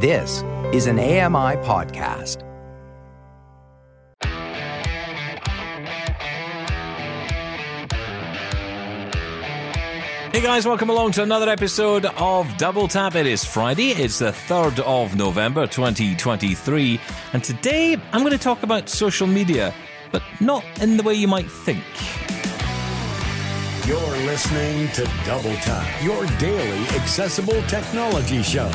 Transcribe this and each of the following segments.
This is an AMI podcast. Hey guys, welcome along to another episode of Double Tap. It is Friday, it's the 3rd of November 2023, and today I'm going to talk about social media, but not in the way you might think. You're listening to Double Tap, your daily accessible technology show.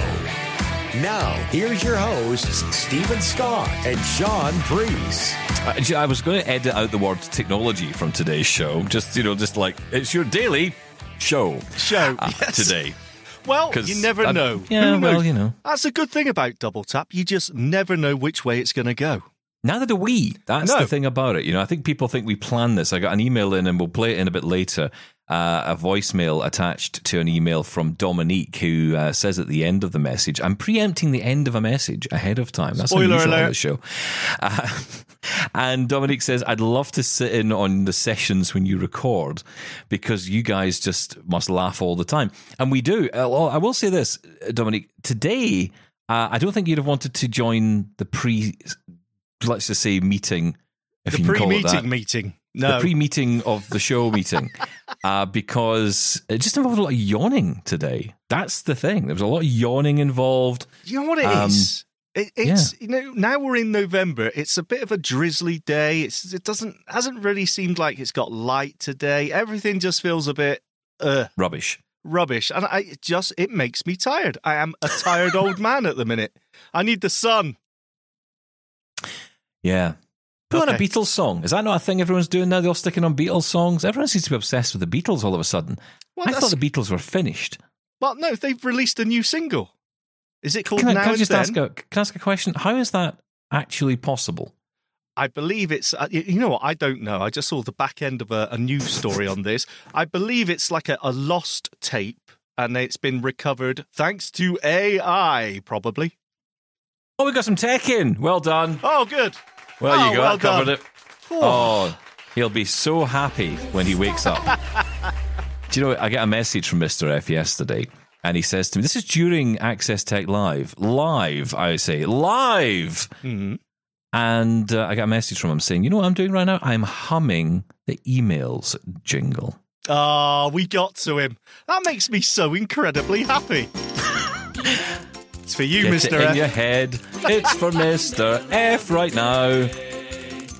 Now, here's your hosts, Steven Scott and Shaun Preece. I, I was going to edit out the word technology from today's show, just, you know, just like, it's your daily show. Show, uh, yes. today. Well, 'Cause you never I'm- know. yeah, Who well, knows? you know. That's a good thing about Double Tap. You just never know which way it's going to go. Neither do we. That's No. the thing about it. You know, I think people think we plan this. I got an email in, and we'll play it in a bit later. Uh, a voicemail attached to an email from Dominique, who uh, says at the end of the message, "I'm preempting the end of a message ahead of time." That's Spoiler unusual on alert. the show. Uh, and Dominique says, "I'd love to sit in on the sessions when you record because you guys just must laugh all the time, and we do." Uh, well, I will say this, Dominique. Today, uh, I don't think you'd have wanted to join the pre let's just say meeting if the you can call it that. pre-meeting meeting. No, The pre-meeting of the show meeting, uh, because it just involved a lot of yawning today. That's the thing. There was a lot of yawning involved. you know what it is. Um, It, it's you know now we're in November. It's a bit of a drizzly day. It's it doesn't hasn't really seemed like it's got light today. Everything just feels a bit uh Rubbish. rubbish, and I it just it makes me tired. I am a tired old man at the minute. I need the sun. Yeah. Put on a Beatles song. Is that not a thing everyone's doing now? They're all sticking on Beatles songs. Everyone seems to be obsessed with the Beatles all of a sudden. Well, I that's- thought the Beatles were finished. Well, no, they've released a new single. Is it called Can I, Now can I just Then? ask a, can I ask a question? How is that actually possible? I believe it's. Uh, you you know what? I don't know. I just saw the back end of a, a news story on this. I believe it's like a, a lost tape, and it's been recovered thanks to AI, probably. Oh, we got some tech in. Well done. Oh, good. Well, Oh, you go. well covered done. it. Oh, he'll be so happy when he wakes up. Do you know, I get a message from Mr. F yesterday, and he says to me, This is during Access Tech Live. Live, I say, live. Mhm. And uh, I got a message from him saying, You know what I'm doing right now? I'm humming the emails jingle. Ah, we got to him. That makes me so incredibly happy. it's for you, Get Mister it in F. your head. It's for Mr. F right now.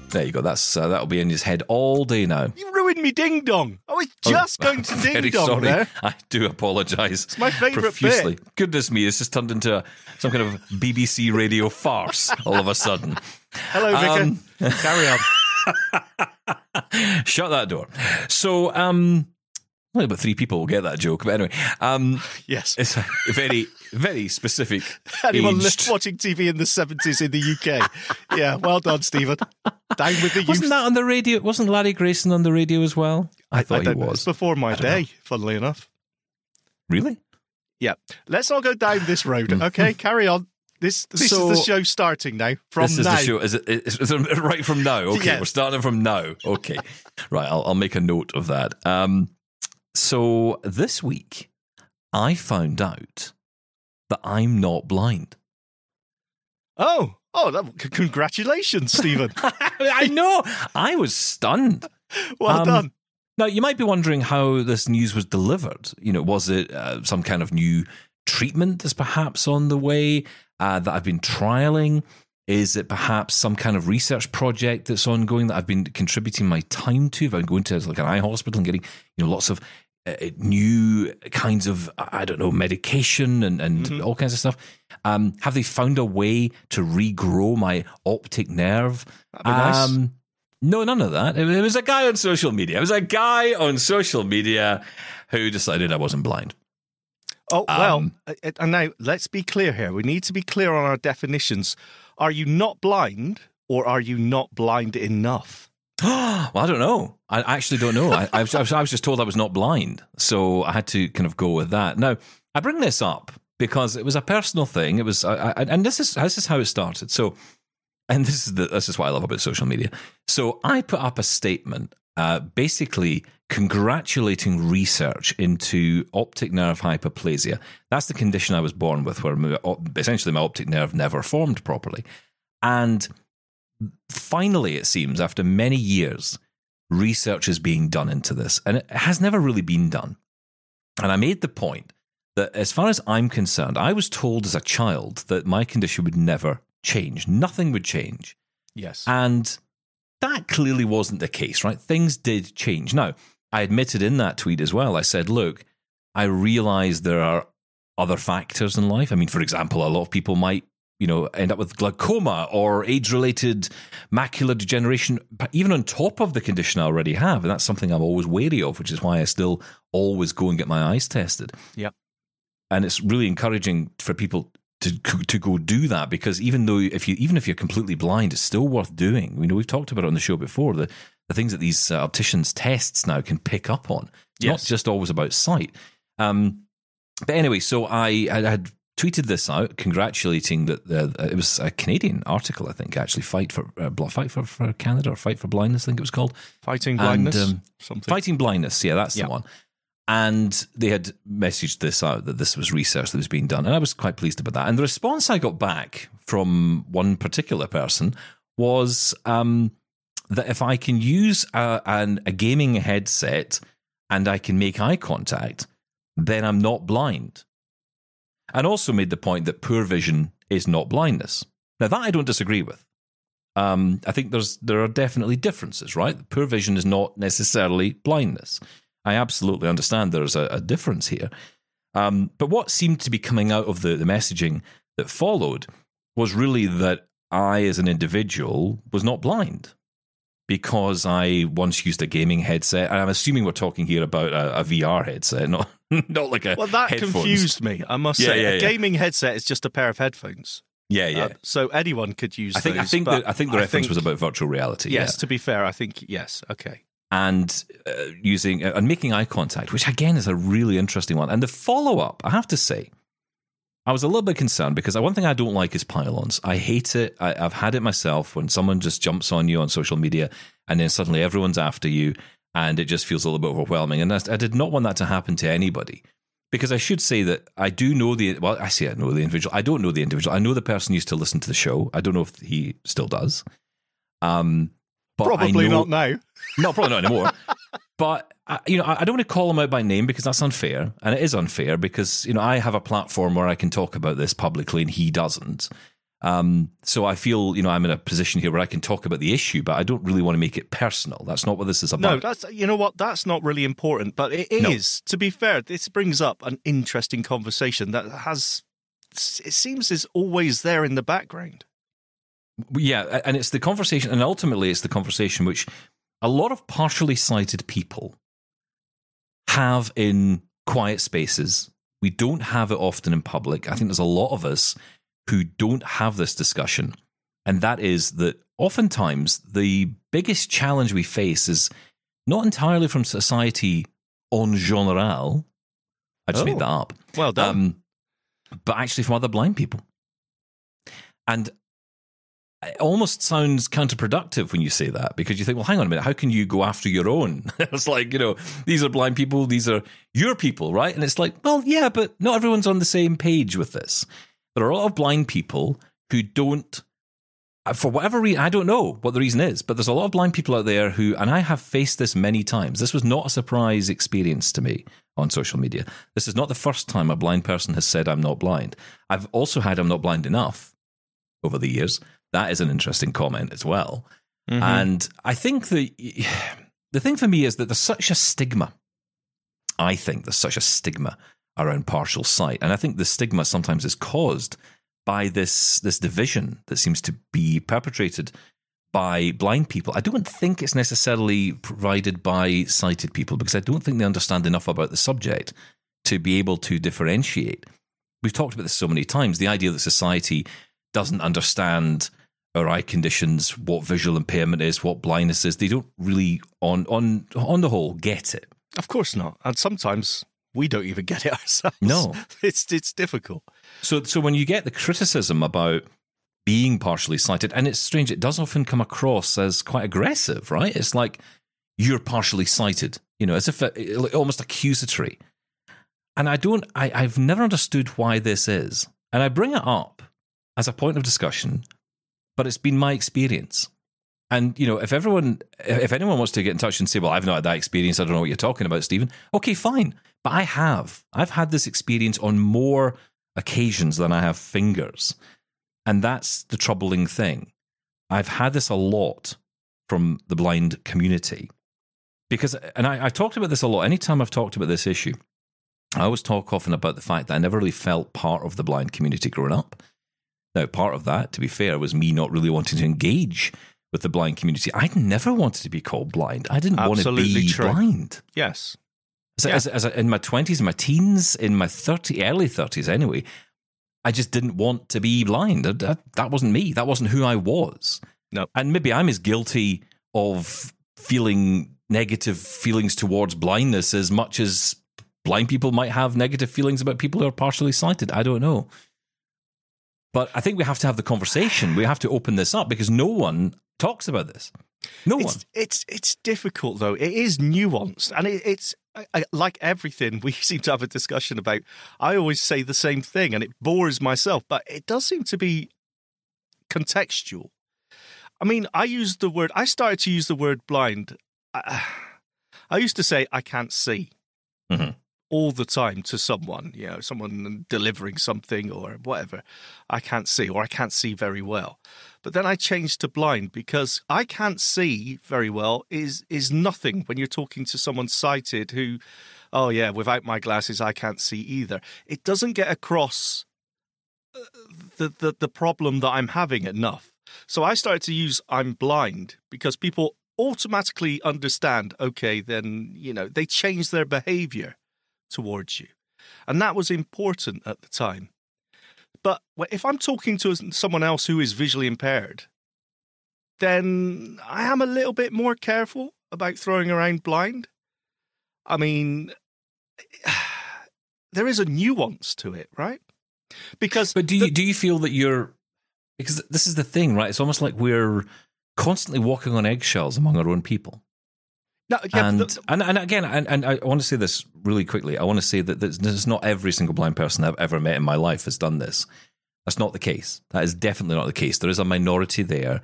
There you go. That's uh, that'll be in his head all day now. You ruined me ding dong. I was just going to Oh, ding dong sorry. there. I do apologise. It's my favourite profusely. Goodness me, this has turned into a, some kind of BBC radio farce all of a sudden. Hello, Vicar. Um, Carry on. Shut that door. So, um, only about three people will get that joke, but anyway, um, Yes. it's a very, very specific. Anyone aged- watching TV in the 70s in the UK. yeah, well done, Steven. Down with the youth. Wasn't that on the radio? Wasn't Larry Grayson on the radio as well? I, thought he was. Before my I don't know. day, funnily enough. Really? Yeah. Let's all go down this road, okay? Carry on. This this So- is the show starting now. From this is now. the show. Is it, is it right from now? Okay, we're starting from now. Okay, right. I'll, I'll make a note of that. Um, so this week, I found out that I'm not blind. Oh, oh, that, c- congratulations, Steven. I know. I was stunned. well Um, done. Now you might be wondering how this news was delivered. You know, was it uh, some kind of new treatment that's perhaps on the way uh, that I've been trialing? Is it perhaps some kind of research project that's ongoing that I've been contributing my time to? If I'm going to like an eye hospital and getting you know lots of uh, new kinds of I don't know medication and and all kinds of stuff. Um, have they found a way to regrow my optic nerve? That'd be nice. Um, no, none of that. It, was a guy on social media. It was a guy on social media who decided I wasn't blind. Oh, well, um, uh, uh, and now let's be clear here. We need to be clear on our definitions. Are you not blind or are you not blind enough? well, I don't know. I actually don't know. I, I, was, I, was, I was just told I was not blind, so I had to kind of go with that. Now, I bring this up because it was a personal thing. It was, and this is this is how it started. So, and this is the, this is what I love about social media. So, I put up a statement uh, basically congratulating research into optic nerve hypoplasia. That's the condition I was born with, where my, essentially my optic nerve never formed properly. And finally, it seems, after many years, research is being done into this, and it has never really been done. And I made the point that, as far as I'm concerned, I was told as a child that my condition would never change, nothing would change. Yes. And that clearly wasn't the case, right? Things did change. Now, I admitted in that tweet as well, I said, look, I realize there are other factors in life. I mean, for example, a lot of people might, you know, end up with glaucoma or age related macular degeneration, even on top of the condition I already have. And that's something I'm always wary of, which is why I still always go and get my eyes tested. Yeah. And it's really encouraging for people to to go do that because even though if you even if you're completely blind, it's still worth doing. You know, we've talked about it on the show before the the things that these uh, opticians tests now can pick up on. It's Yes. not just always about sight. Um, but anyway, so I, I had tweeted this out, congratulating that the, it was a Canadian article, I think, actually fight for uh, fight for, for Canada or fight for blindness, I think it was called. Fighting And, blindness. um, something. Fighting blindness, yeah, that's Yeah. the one. And they had messaged this out that this was research that was being done, and I was quite pleased about that. And the response I got back from one particular person was um, that if I can use a, an, a gaming headset and I can make eye contact, then I'm not blind. And also made the point that poor vision is not blindness. Now that I don't disagree with. Um, I think there's there are definitely differences, right? Poor vision is not necessarily blindness. I absolutely understand there's a, a difference here. Um, but what seemed to be coming out of the, the messaging that followed was really that I, as an individual, was not blind because I once used a gaming headset. And I'm assuming we're talking here about a, a VR headset, not not like a well, that headphones. confused me. I must Yeah, say, yeah, a yeah. gaming headset is just a pair of headphones. Yeah, yeah. Uh, so anyone could use. I think I think the, I think the I reference think- was about virtual reality. Yes, to be fair, I think yes. Okay. And uh, using uh, and making eye contact, which again is a really interesting one. And the follow up, I have to say, I was a little bit concerned because one thing I don't like is pile-ons. I hate it. I, I've had it myself when someone just jumps on you on social media and then suddenly everyone's after you, and it just feels a little bit overwhelming. And I did not want that to happen to anybody. Because I should say that I do know the well, I say I know the individual. I don't know the individual. I know the person used to listen to the show. I don't know if he still does. Um, but I Probably know- not now. no, probably not anymore. but uh, you know, I I don't want to call him out by name because that's unfair, and it is unfair because you know I have a platform where I can talk about this publicly, and he doesn't. Um, so I feel you know I'm in a position here where I can talk about the issue, but I don't really want to make it personal. That's not what this is about. No, that's you know what. That's not really important, but it is. No. To be fair, this brings up an interesting conversation that has. It seems is always there in the background. Yeah, and it's the conversation, and ultimately, it's the conversation which a lot of partially sighted people have in quiet spaces. We don't have it often in public. I think there's a lot of us who don't have this discussion. And that is that oftentimes the biggest challenge we face is not entirely from society en general. I just Oh. made that up Well done. um, but actually from other blind people. And it almost sounds counterproductive when you say that because you think, well, hang on a minute, how can you go after your own? it's like, you know, these are blind people, these are your people, right? And it's like, well, yeah, but not everyone's on the same page with this. There are a lot of blind people who don't, uh, for whatever reason, I don't know what the reason is, but there's a lot of blind people out there who, and I have faced this many times. This was not a surprise experience to me on social media. This is not the first time a blind person has said, I'm not blind. I've also had, I'm not blind enough over the years. That is an interesting comment as well. Mm-hmm. And I think the the thing for me is that there's such a stigma. I think there's such a stigma around partial sight, and I think the stigma sometimes is caused by this this division that seems to be perpetrated by blind people. I don't think it's necessarily provided by sighted people because I don't think they understand enough about the subject to be able to differentiate. We've talked about this so many times. The idea that society doesn't understand our eye conditions, what visual impairment is, what blindness is. They don't really, on on on the whole, get it. Of course not. And sometimes we don't even get it ourselves. No. it's it's difficult. So so when you get the criticism about being partially sighted, and it's strange, it does often come across as quite aggressive, right? It's like you're partially sighted, you know, as if it, almost accusatory. And I don't, I, I've never understood why this is. And I bring it up as a point of discussion, but it's been my experience. And you know, if everyone, if anyone wants to get in touch and say, "Well, I've not had that experience. I don't know what you're talking about, Steven." Okay, fine. But I have. I've had this experience on more occasions than I have fingers, and that's the troubling thing. I've had this a lot from the blind community because, and I, I've talked about this a lot. Anytime I've talked about this issue, I always talk often about the fact that I never really felt part of the blind community growing up. Now, part of that, to be fair, was me not really wanting to engage with the blind community. I never wanted to be called blind. I didn't Absolutely want to be true. blind. Yes. So yeah. as, as in my twenties, my teens, in my thirty, early thirties, anyway, I just didn't want to be blind. That, that wasn't me. That wasn't who I was. No. And maybe I'm as guilty of feeling negative feelings towards blindness as much as blind people might have negative feelings about people who are partially sighted. I don't know. But I think we have to have the conversation. We have to open this up because no one talks about this. No it's, one. It's it's difficult though. It is nuanced, and it, it's I, like everything we seem to have a discussion about. I always say the same thing, and it bores myself. But it does seem to be contextual. I mean, I used the word. I started to use the word blind. I, I used to say I can't see. Mm-hmm all the time to someone, you know, someone delivering something or whatever, I can't see or I can't see very well. But then I changed to blind because I can't see very well is is nothing when you're talking to someone sighted who, oh yeah, without my glasses I can't see either. It doesn't get across uh, the the, the problem that I'm having enough. So I started to use I'm blind because people automatically understand okay then you know they change their behavior towards you. And that was important at the time. But if I'm talking to someone else who is visually impaired, then I am a little bit more careful about throwing around blind. I mean, there is a nuance to it, right? Because But do you the, do you feel that you're because this is the thing, right? It's almost like we're constantly walking on eggshells among our own people. No, yeah, and, the, and and again, and, and I want to say this really quickly. I want to say that this is not every single blind person I've ever met in my life has done this. That's not the case. That is definitely not the case. There is a minority there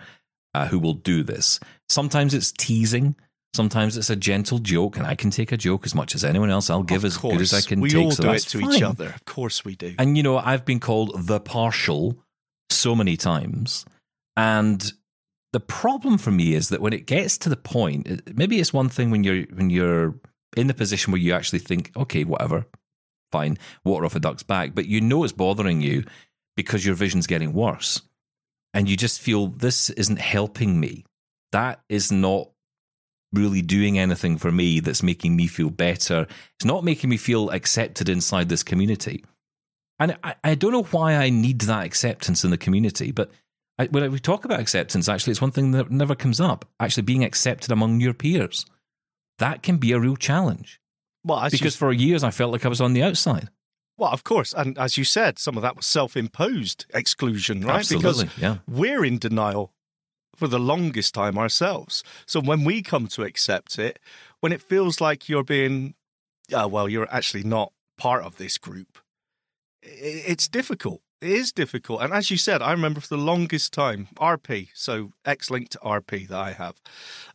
uh, who will do this. Sometimes it's teasing. Sometimes it's a gentle joke, and I can take a joke as much as anyone else. I'll give of as course. good as I can we take. all so do it to fine. each other. Of course we do. And you know, I've been called the partial so many times, and the problem for me is that when it gets to the point, maybe it's one thing when you're when you're in the position where you actually think, okay, whatever, fine, water off a duck's back, but you know it's bothering you because your vision's getting worse, and you just feel this isn't helping me. That is not really doing anything for me that's making me feel better. It's not making me feel accepted inside this community. And I, I don't know why I need that acceptance in the community, but I, when we talk about acceptance, actually, it's one thing that never comes up. Actually, being accepted among your peers, that can be a real challenge. Well, because you, for years I felt like I was on the outside. Well, of course, and as you said, some of that was self-imposed exclusion, right? Absolutely, because yeah. we're in denial for the longest time ourselves. So when we come to accept it, when it feels like you're being, uh, well, you're actually not part of this group, it's difficult. It is difficult. And as you said, I remember for the longest time, RP, so X linked RP that I have.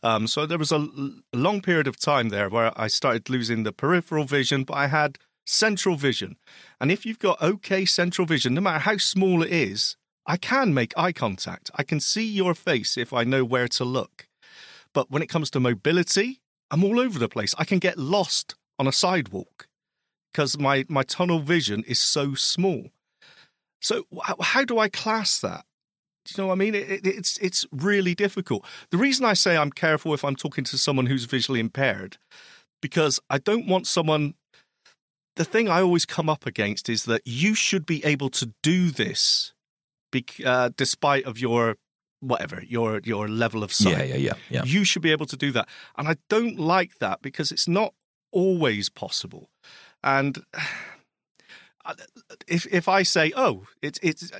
Um, so there was a, a long period of time there where I started losing the peripheral vision, but I had central vision. And if you've got okay central vision, no matter how small it is, I can make eye contact. I can see your face if I know where to look. But when it comes to mobility, I'm all over the place. I can get lost on a sidewalk because my, my tunnel vision is so small. So how, do I class that? Do you know what I mean? It, it, it's it's really difficult. The reason I say I'm careful if I'm talking to someone who's visually impaired, because I don't want someone. The thing I always come up against is that you should be able to do this, be, uh, despite of your whatever your your level of sight. Yeah, yeah, yeah, yeah. You should be able to do that, and I don't like that because it's not always possible. And if if I say, oh, it's it's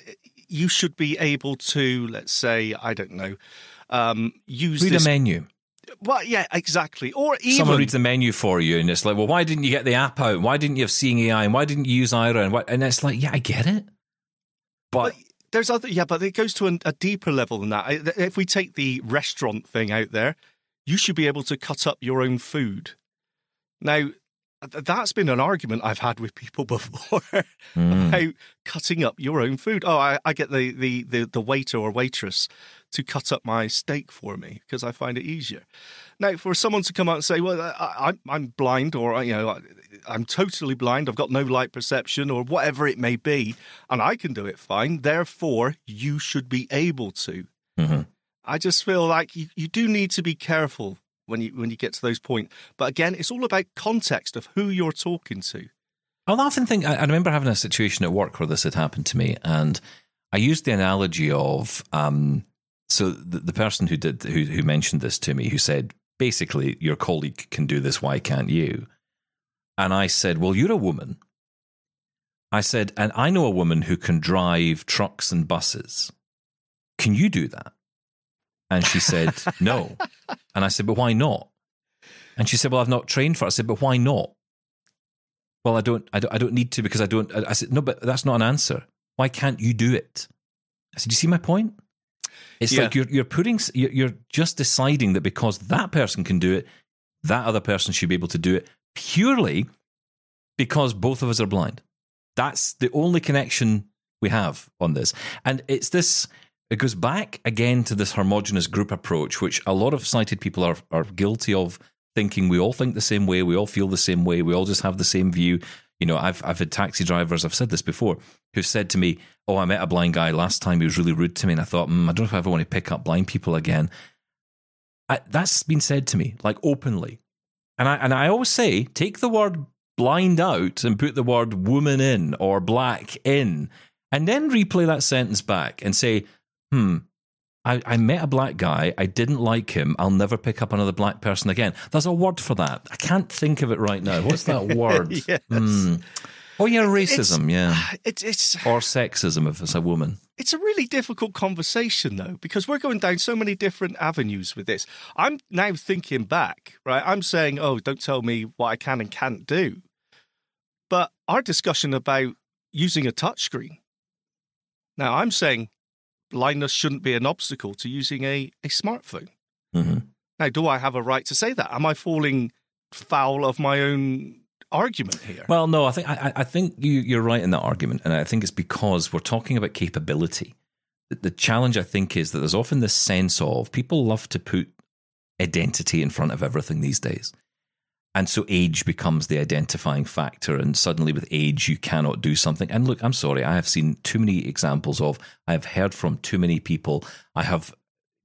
you should be able to, let's say, I don't know, um, use read this, a menu. Well, yeah, exactly. Or even Someone reads the menu for you, and it's like, well, why didn't you get the app out? Why didn't you have Seeing AI? And why didn't you use Aira? And, what, and it's like, yeah, I get it, but, But there's other yeah, but it goes to an, a deeper level than that. I- If we take the restaurant thing out there, you should be able to cut up your own food. Now, that's been an argument I've had with people before Mm. about cutting up your own food. Oh, I, I get the, the, the, the waiter or waitress to cut up my steak for me because I find it easier. Now, for someone to come out and say, "Well, I, I'm I'm blind," or you know, I'm totally blind, I've got no light perception, or whatever it may be, and I can do it fine. Therefore, you should be able to. Mhm. I just feel like you, you do need to be careful when you when you get to those points. But again, it's all about context of who you're talking to. I'll often think. I, I remember having a situation at work where this had happened to me, and I used the analogy of um, so the, the person who did who, who mentioned this to me, who said basically, your colleague can do this, why can't you? And I said, well, you're a woman. I said, and I know a woman who can drive trucks and buses. Can you do that? And she said, no. And I said, but why not? And she said, well, I've not trained for it. I said, but why not? Well, I don't, I don't, I don't need to because I don't. I I said, no, but that's not an answer. Why can't you do it? I said, do you see my point? It's Yeah. like you're you're putting, you're, you're just deciding that because that person can do it, that other person should be able to do it purely because both of us are blind. That's the only connection we have on this, and it's this. It goes back again to this homogenous group approach, which a lot of sighted people are are guilty of thinking we all think the same way, we all feel the same way, we all just have the same view. You know, I've I've had taxi drivers, I've said this before, who've said to me, "Oh, I met a blind guy last time. He was really rude to me," and I thought, mm, I don't know if I ever want to pick up blind people again. I, that's been said to me, like openly, and I and I always say, take the word blind out and put the word woman in or black in, and then replay that sentence back and say, hmm. I, I met a black guy. I didn't like him. I'll never pick up another black person again. There's a word for that. I can't think of it right now. What's that word? Yes. Hmm. Oh yeah, racism. yeah, It's it's or sexism if it's a woman. it's a really difficult conversation though because we're going down so many different avenues with this. I'm now thinking back, right? I'm saying, "Oh, don't tell me what I can and can't do." But our discussion about using a touchscreen. Now, I'm saying blindness shouldn't be an obstacle to using a, a smartphone. hmm Now, do I have a right to say that? Am I falling foul of my own argument here? Well, no, I think I, I think you, you're right in that argument, and I think it's because we're talking about capability. The, the challenge, I think, is that there's often this sense of people love to put identity in front of everything these days, and so age becomes the identifying factor. And suddenly, with age, you cannot do something. And look, I'm sorry, I have seen too many examples of. I have heard from too many people. I have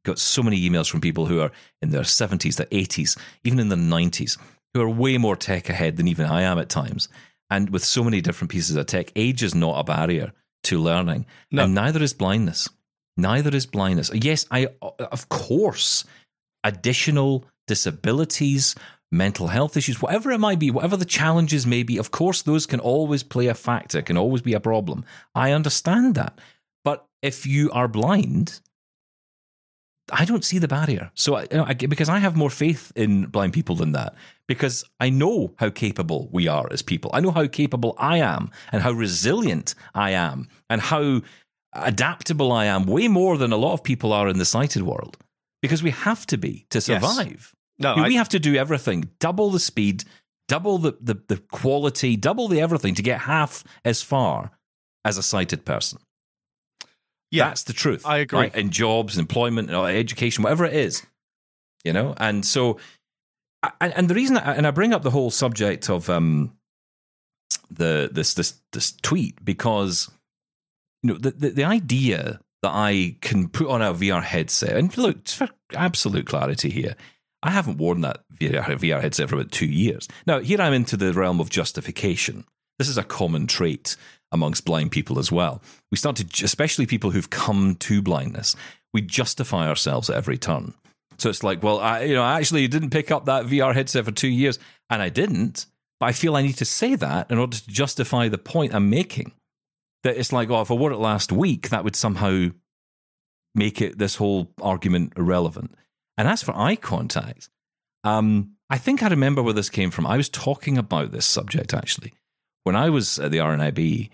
got so many emails from people who are in their 70s, their 80s, even in their 90s, who are way more tech ahead than even I am at times. And with so many different pieces of tech, age is not a barrier to learning. No. And neither is blindness. Neither is blindness. Yes, I uh, of course, additional disabilities, mental health issues, whatever it might be, whatever the challenges may be, of course, those can always play a factor, can always be a problem. I understand that. But if you are blind, I don't see the barrier. So, I, you know, I, because I have more faith in blind people than that, because I know how capable we are as people. I know how capable I am and how resilient I am and how adaptable I am, way more than a lot of people are in the sighted world, because we have to be to survive. No, we I, have to do everything, double the speed, double the, the, the quality, double the everything to get half as far as a sighted person. yeah, That's the truth. I agree. Right? In jobs, employment, education, whatever it is, you know. And so, and, and the reason, and I bring up the whole subject of um, the this this this tweet because you know the, the the idea that I can put on a VR headset and look for absolute clarity here. I haven't worn that VR, headset for about two years. Now, here I'm into the realm of justification. This is a common trait amongst blind people as well. We start to, especially people who've come to blindness, we justify ourselves at every turn. So it's like, well, I, you know, I actually didn't pick up that VR headset for two years, and I didn't. But I feel I need to say that in order to justify the point I'm making. That it's like, oh, if I wore it last week, that would somehow make it this whole argument irrelevant. And as for eye contact, Um, I think I remember where this came from. I was talking about this subject actually when I was at the RNIB.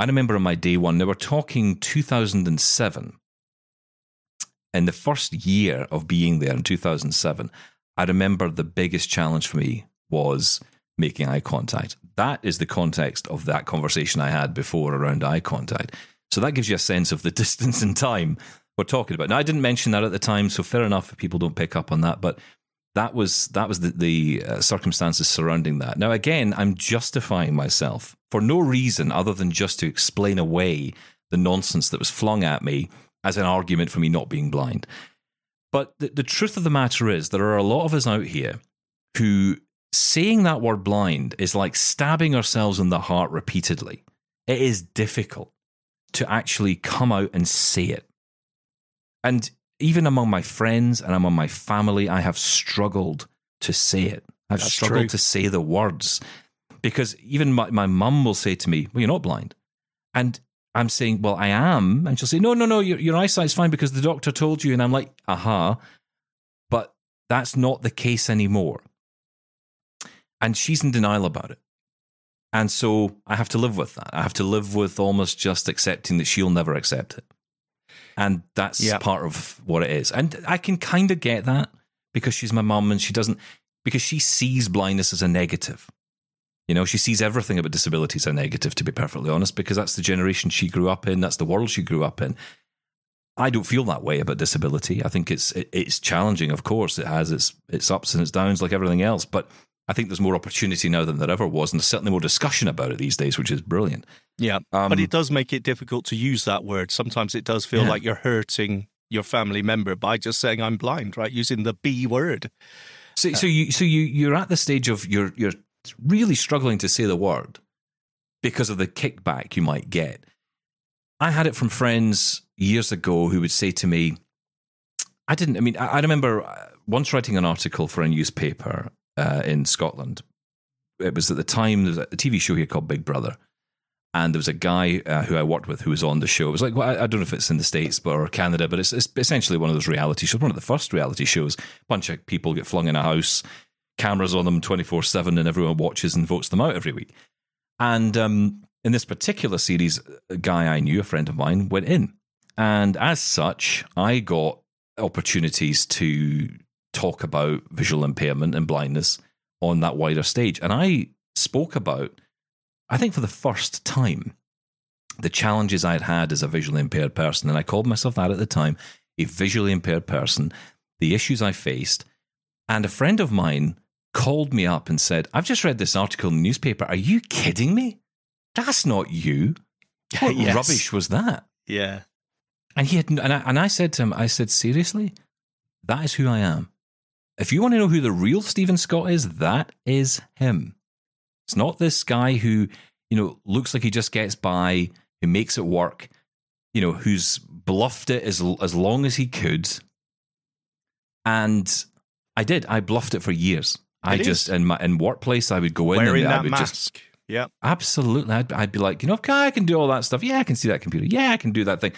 I remember on my day one, they were talking 2007. In the first year of being there in 2007, I remember the biggest challenge for me was making eye contact. That is the context of that conversation I had before around eye contact. So that gives you a sense of the distance and time we're talking about. Now, I didn't mention that at the time, so fair enough if people don't pick up on that, but that was that was the, the uh, circumstances surrounding that. Now, again, I'm justifying myself for no reason other than just to explain away the nonsense that was flung at me as an argument for me not being blind. But the, the truth of the matter is, there are a lot of us out here who saying that word blind is like stabbing ourselves in the heart repeatedly. It is difficult to actually come out and say it. And even among my friends and among my family, I have struggled to say it. I've That's struggled true. to say the words because even my, my mum will say to me, Well, you're not blind. And I'm saying, Well, I am. And she'll say, No, no, no, your, your eyesight's fine because the doctor told you. And I'm like, Aha. But that's not the case anymore. And she's in denial about it. And so I have to live with that. I have to live with almost just accepting that she'll never accept it. And that's Yeah. part of what it is. And I can kind of get that because she's my mum and she doesn't, because she sees blindness as a negative. You know, she sees everything about disability as a negative, to be perfectly honest, because that's the generation she grew up in, that's the world she grew up in. I don't feel that way about disability. I think it's it, it's challenging, of course. It has its its ups and its downs, like everything else. But I think there's more opportunity now than there ever was, and there's certainly more discussion about it these days, which is brilliant. Yeah, Um, but it does make it difficult to use that word. Sometimes it does feel Yeah. like you're hurting your family member by just saying I'm blind, right? Using the B word. So, so you, so you, you're at the stage of you're, you're really struggling to say the word because of the kickback you might get. I had it from friends years ago who would say to me, I didn't, I mean, I, I remember uh, once writing an article for a newspaper uh, in Scotland. It was at the time, there was a TV show here called Big Brother. And there was a guy uh, who I worked with who was on the show. It was like, well, I, I don't know if it's in the States but, or Canada, but it's, it's essentially one of those reality shows, one of the first reality shows. A bunch of people get flung in a house, cameras on them 24 7, and everyone watches and votes them out every week. And um, in this particular series, a guy I knew, a friend of mine, went in. And as such, I got opportunities to talk about visual impairment and blindness on that wider stage. And I spoke about, I think for the first time, the challenges I'd had as a visually impaired person. And I called myself that at the time, a visually impaired person, the issues I faced. And a friend of mine called me up and said, I've just read this article in the newspaper. Are you kidding me? That's not you. What Yes. rubbish was that? Yeah. And he had, and I, and I said to him, I said, seriously, that is who I am. If you want to know who the real Steven Scott is, that is him. It's not this guy who, you know, looks like he just gets by, who makes it work, you know, who's bluffed it as as long as he could. And I did. I bluffed it for years. I It is. just in my in workplace, I would go in Wearing and I would mask. just yeah. Absolutely. I'd, I'd be like, you know, okay, I can do all that stuff. Yeah, I can see that computer. Yeah, I can do that thing.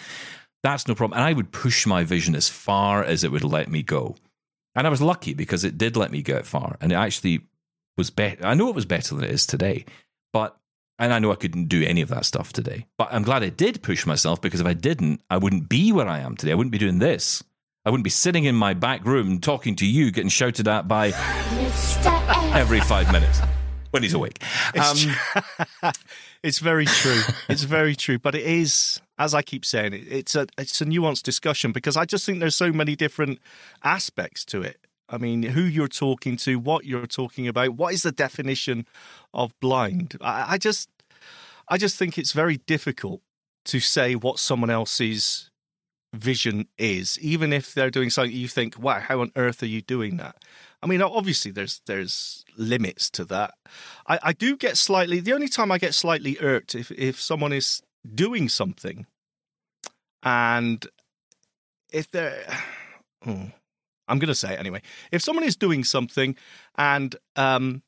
That's no problem. And I would push my vision as far as it would let me go. And I was lucky because it did let me get far. And it actually was better. I know it was better than it is today. But, and I know I couldn't do any of that stuff today. But I'm glad I did push myself because if I didn't, I wouldn't be where I am today. I wouldn't be doing this. I wouldn't be sitting in my back room talking to you, getting shouted at by every five minutes when he's awake. Um, It's, it's very true. It's very true. But it is, as I keep saying, it's a it's a nuanced discussion because I just think there's so many different aspects to it. I mean, who you're talking to, what you're talking about, what is the definition of blind? I, I just, I just think it's very difficult to say what someone else's vision is, even if they're doing something you think, "Wow, how on earth are you doing that?" I mean, obviously, there's there's limits to that. I, I do get slightly. The only time I get slightly irked if if someone is doing something, and if they're, oh, I'm going to say it anyway. If someone is doing something, and um,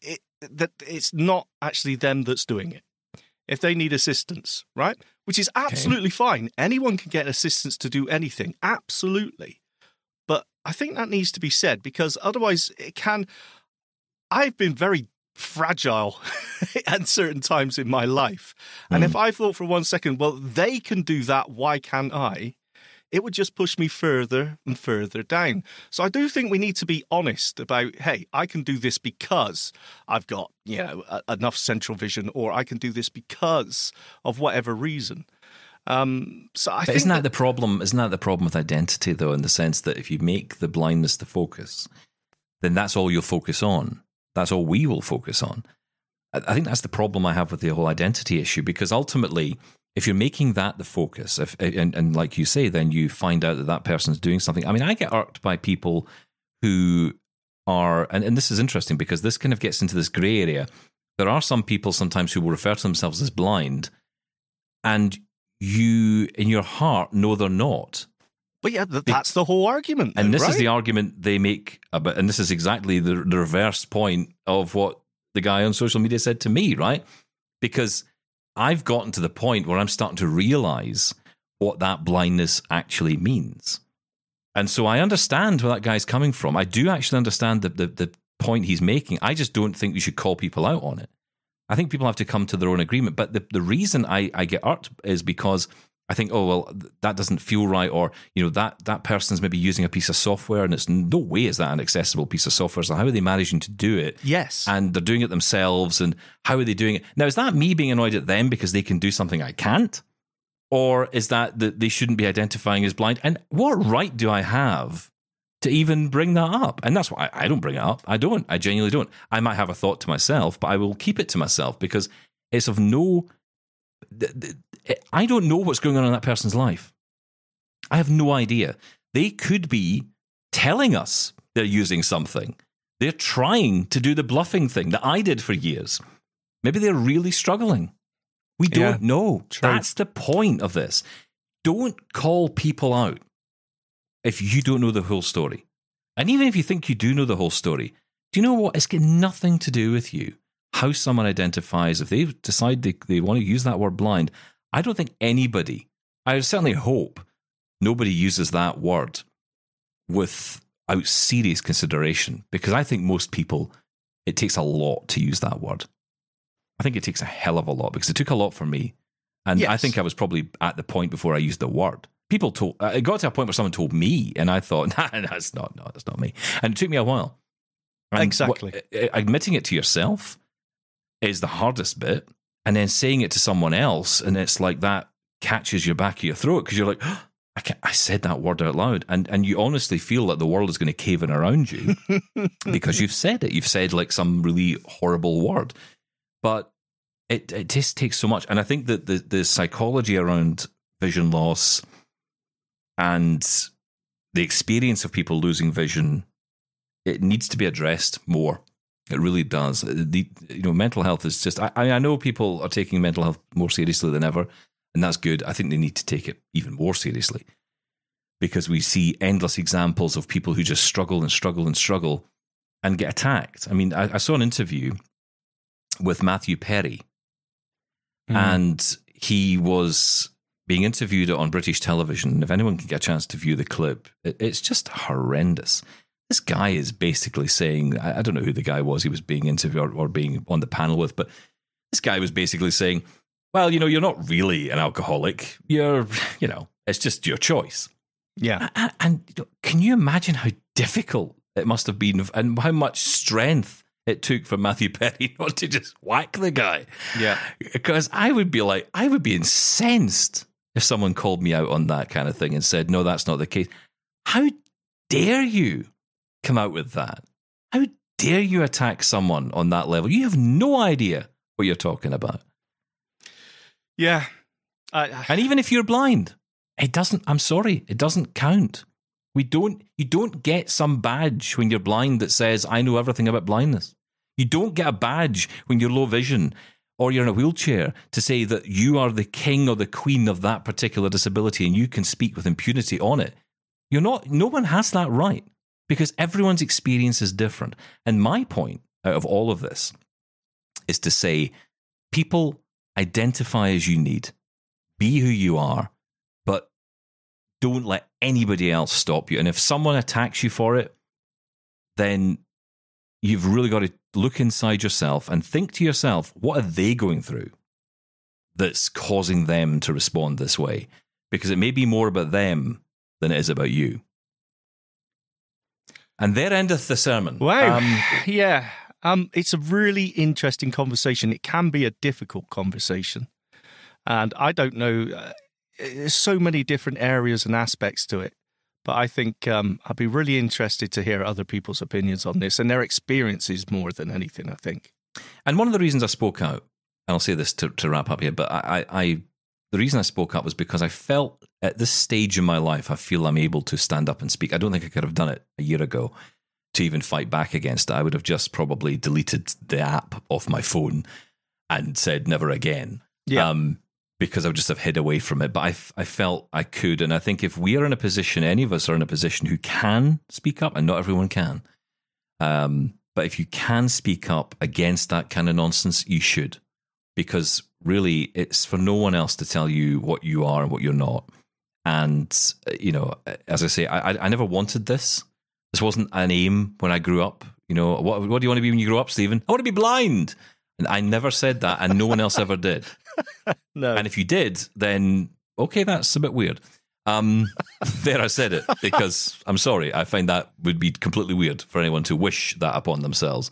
it, that it's not actually them that's doing it. If they need assistance, right, which is absolutely fine. Anyone can get assistance to do anything, absolutely. but I think that needs to be said because otherwise it can. I've been very fragile at certain times in my life. And Mm. if I thought for one second, well, they can do that, why can't I? It would just push me further and further down. So I do think we need to be honest about, hey, I can do this because I've got, you know, a- enough central vision, or I can do this because of whatever reason. Um, so I But think isn't that the problem? Isn't that the problem with identity, though, in the sense that if you make the blindness the focus, then that's all you'll focus on. That's all we will focus on. I think that's the problem I have with the whole identity issue because ultimately, if you're making that the focus, if, and, and like you say, then you find out that that person's doing something. I mean, I get irked by people who are, and, and this is interesting because this kind of gets into this grey area. There are some people sometimes who will refer to themselves as blind, and you, in your heart, know they're not. But yeah, th- that's the whole argument. And though, this is the argument they make about, and this is exactly the, the reverse point of what the guy on social media said to me, right? Because I've gotten to the point where I'm starting to realize what that blindness actually means. And so I understand where that guy's coming from. I do actually understand the, the, the point he's making. I just don't think we should call people out on it. I think people have to come to their own agreement. But the, the reason I, I get irked is because I think, oh well, that doesn't feel right, or you know that that person's maybe using a piece of software, and it's no way is that an accessible piece of software. So how are they managing to do it? Yes. and they're doing it themselves, and how are they doing it? Now, is that me being annoyed at them because they can do something I can't, or is that that they shouldn't be identifying as blind? And what right do I have to even bring that up? And that's why I, I don't bring it up. I don't. I genuinely don't. I might have a thought to myself, but I will keep it to myself because it's of no. Th- I don't know what's going on in that person's life. I have no idea. They could be telling us they're using something. They're trying to do the bluffing thing that I did for years. Maybe they're really struggling. We don't know. true. That's the point of this. Don't call people out if you don't know the whole story. And even if you think you do know the whole story, do you know what? It's got nothing to do with you. How someone identifies, if they decide they, they want to use that word blind, I don't think anybody, I certainly hope nobody uses that word without serious consideration because I think most people, it takes a lot to use that word. I think it takes a hell of a lot because it took a lot for me. And I think I was probably at the point before I used the word. People told, uh, it got to a point where someone told me, and I thought, nah, that's not, no, that's not me. And it took me a while. And Exactly. what- uh, admitting it to yourself is the hardest bit. And then saying it to someone else, and it's like that catches your back of your throat because you're like, I, can't, I said that word out loud. And, and you honestly feel that the world is going to cave in around you because you've said it. You've said like some really horrible word. But it, it just takes so much. And I think that the, the psychology around vision loss and the experience of people losing vision, it needs to be addressed more. It really does. The you know mental health is just. I, I know people are taking mental health more seriously than ever, and that's good. I think they need to take it even more seriously because we see endless examples of people who just struggle and struggle and struggle and get attacked. I mean, I, I saw an interview with Matthew Perry, Hmm. and he was being interviewed on British television. If anyone can get a chance to view the clip, it, it's just horrendous. This guy is basically saying, I, I don't know who the guy was he was being interviewed or, or being on the panel with, but this guy was basically saying, well, you know, you're not really an alcoholic. You're, you know, it's just your choice. yeah. And you know, can you imagine how difficult it must have been and how much strength it took for Matthew Perry not to just whack the guy? Yeah. Because I would be like, I would be incensed if someone called me out on that kind of thing and said, no, that's not the case. How dare you come out with that? How dare you attack someone on that level? You have no idea what you're talking about. Yeah. I, I- And even if you're blind, it doesn't, I'm sorry, it doesn't count. We don't, you don't get some badge when you're blind that says, I know everything about blindness. You don't get a badge when you're low vision or you're in a wheelchair to say that you are the king or the queen of that particular disability and you can speak with impunity on it. You're not, no one has that right because everyone's experience is different. And my point out of all of this is to say, people identify as you need, be who you are, but don't let anybody else stop you. And if someone attacks you for it, then you've really got to look inside yourself and think to yourself, what are they going through that's causing them to respond this way? Because it may be more about them than it is about you. And there endeth the sermon. Wow. Um, yeah. Um, it's a really interesting conversation. It can be a difficult conversation. And I don't know, uh, there's so many different areas and aspects to it. But I think um, I'd be really interested to hear other people's opinions on this and their experiences more than anything, I think. And one of the reasons I spoke out, and I'll say this to, to wrap up here, but I, I, I, the reason I spoke up was because I felt at this stage in my life, I feel I'm able to stand up and speak. I don't think I could have done it a year ago to even fight back against it. I would have just probably deleted the app off my phone and said never again. Yeah. Um, because I would just have hid away from it. But I, f- I felt I could. And I think if we are in a position, any of us are in a position who can speak up, and not everyone can. Um, but if you can speak up against that kind of nonsense, you should. Because really, it's for no one else to tell you what you are and what you're not. And, uh, you know, as I say, I, I never wanted this. This wasn't an aim when I grew up. You know, what, what do you want to be when you grow up, Steven? I want to be blind. And I never said that, and no one else ever did. No. And if you did, then okay, that's a bit weird. Um, there, I said it because I'm sorry. I find that would be completely weird for anyone to wish that upon themselves.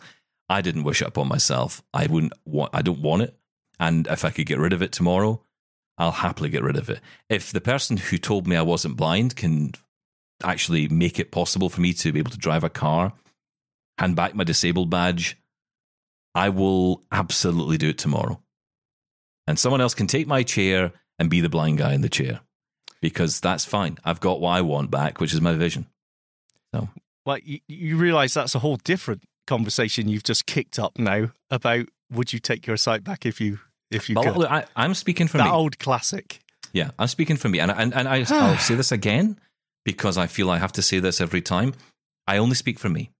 I didn't wish it upon myself. I wouldn't want. I don't want it. And if I could get rid of it tomorrow, I'll happily get rid of it. If the person who told me I wasn't blind can actually make it possible for me to be able to drive a car, hand back my disabled badge, I will absolutely do it tomorrow. And someone else can take my chair and be the blind guy in the chair because that's fine. I've got what I want back, which is my vision. So, Well, you, you realize that's a whole different conversation you've just kicked up now about would you take your sight back if you if you but could? I, I'm speaking for that me. old classic. Yeah, I'm speaking for me, and and, and I, I'll say this again because I feel I have to say this every time. I only speak for me.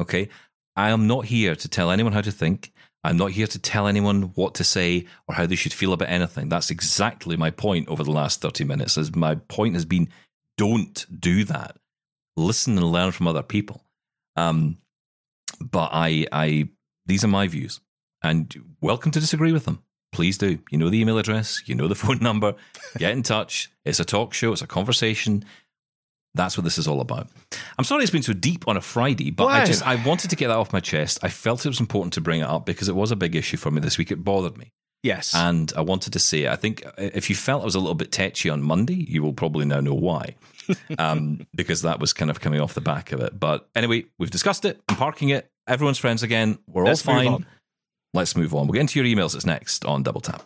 Okay, I am not here to tell anyone how to think. I'm not here to tell anyone what to say or how they should feel about anything. That's exactly my point over the last 30 minutes. As my point has been, don't do that. Listen and learn from other people. Um, but I, I, these are my views, and welcome to disagree with them. Please do. You know the email address, you know the phone number. Get in touch. It's a talk show. It's a conversation. That's what this is all about. I'm sorry it's been so deep on a Friday, but I just I wanted to get that off my chest. I felt it was important to bring it up because it was a big issue for me this week. It bothered me. Yes. And I wanted to say, I think if you felt I was a little bit tetchy on Monday, you will probably now know why. um, because that was kind of coming off the back of it. But anyway, we've discussed it. I'm parking it. Everyone's friends again. We're Let's all fine. Let's move on. We'll get into your emails. It's next on Double Tap.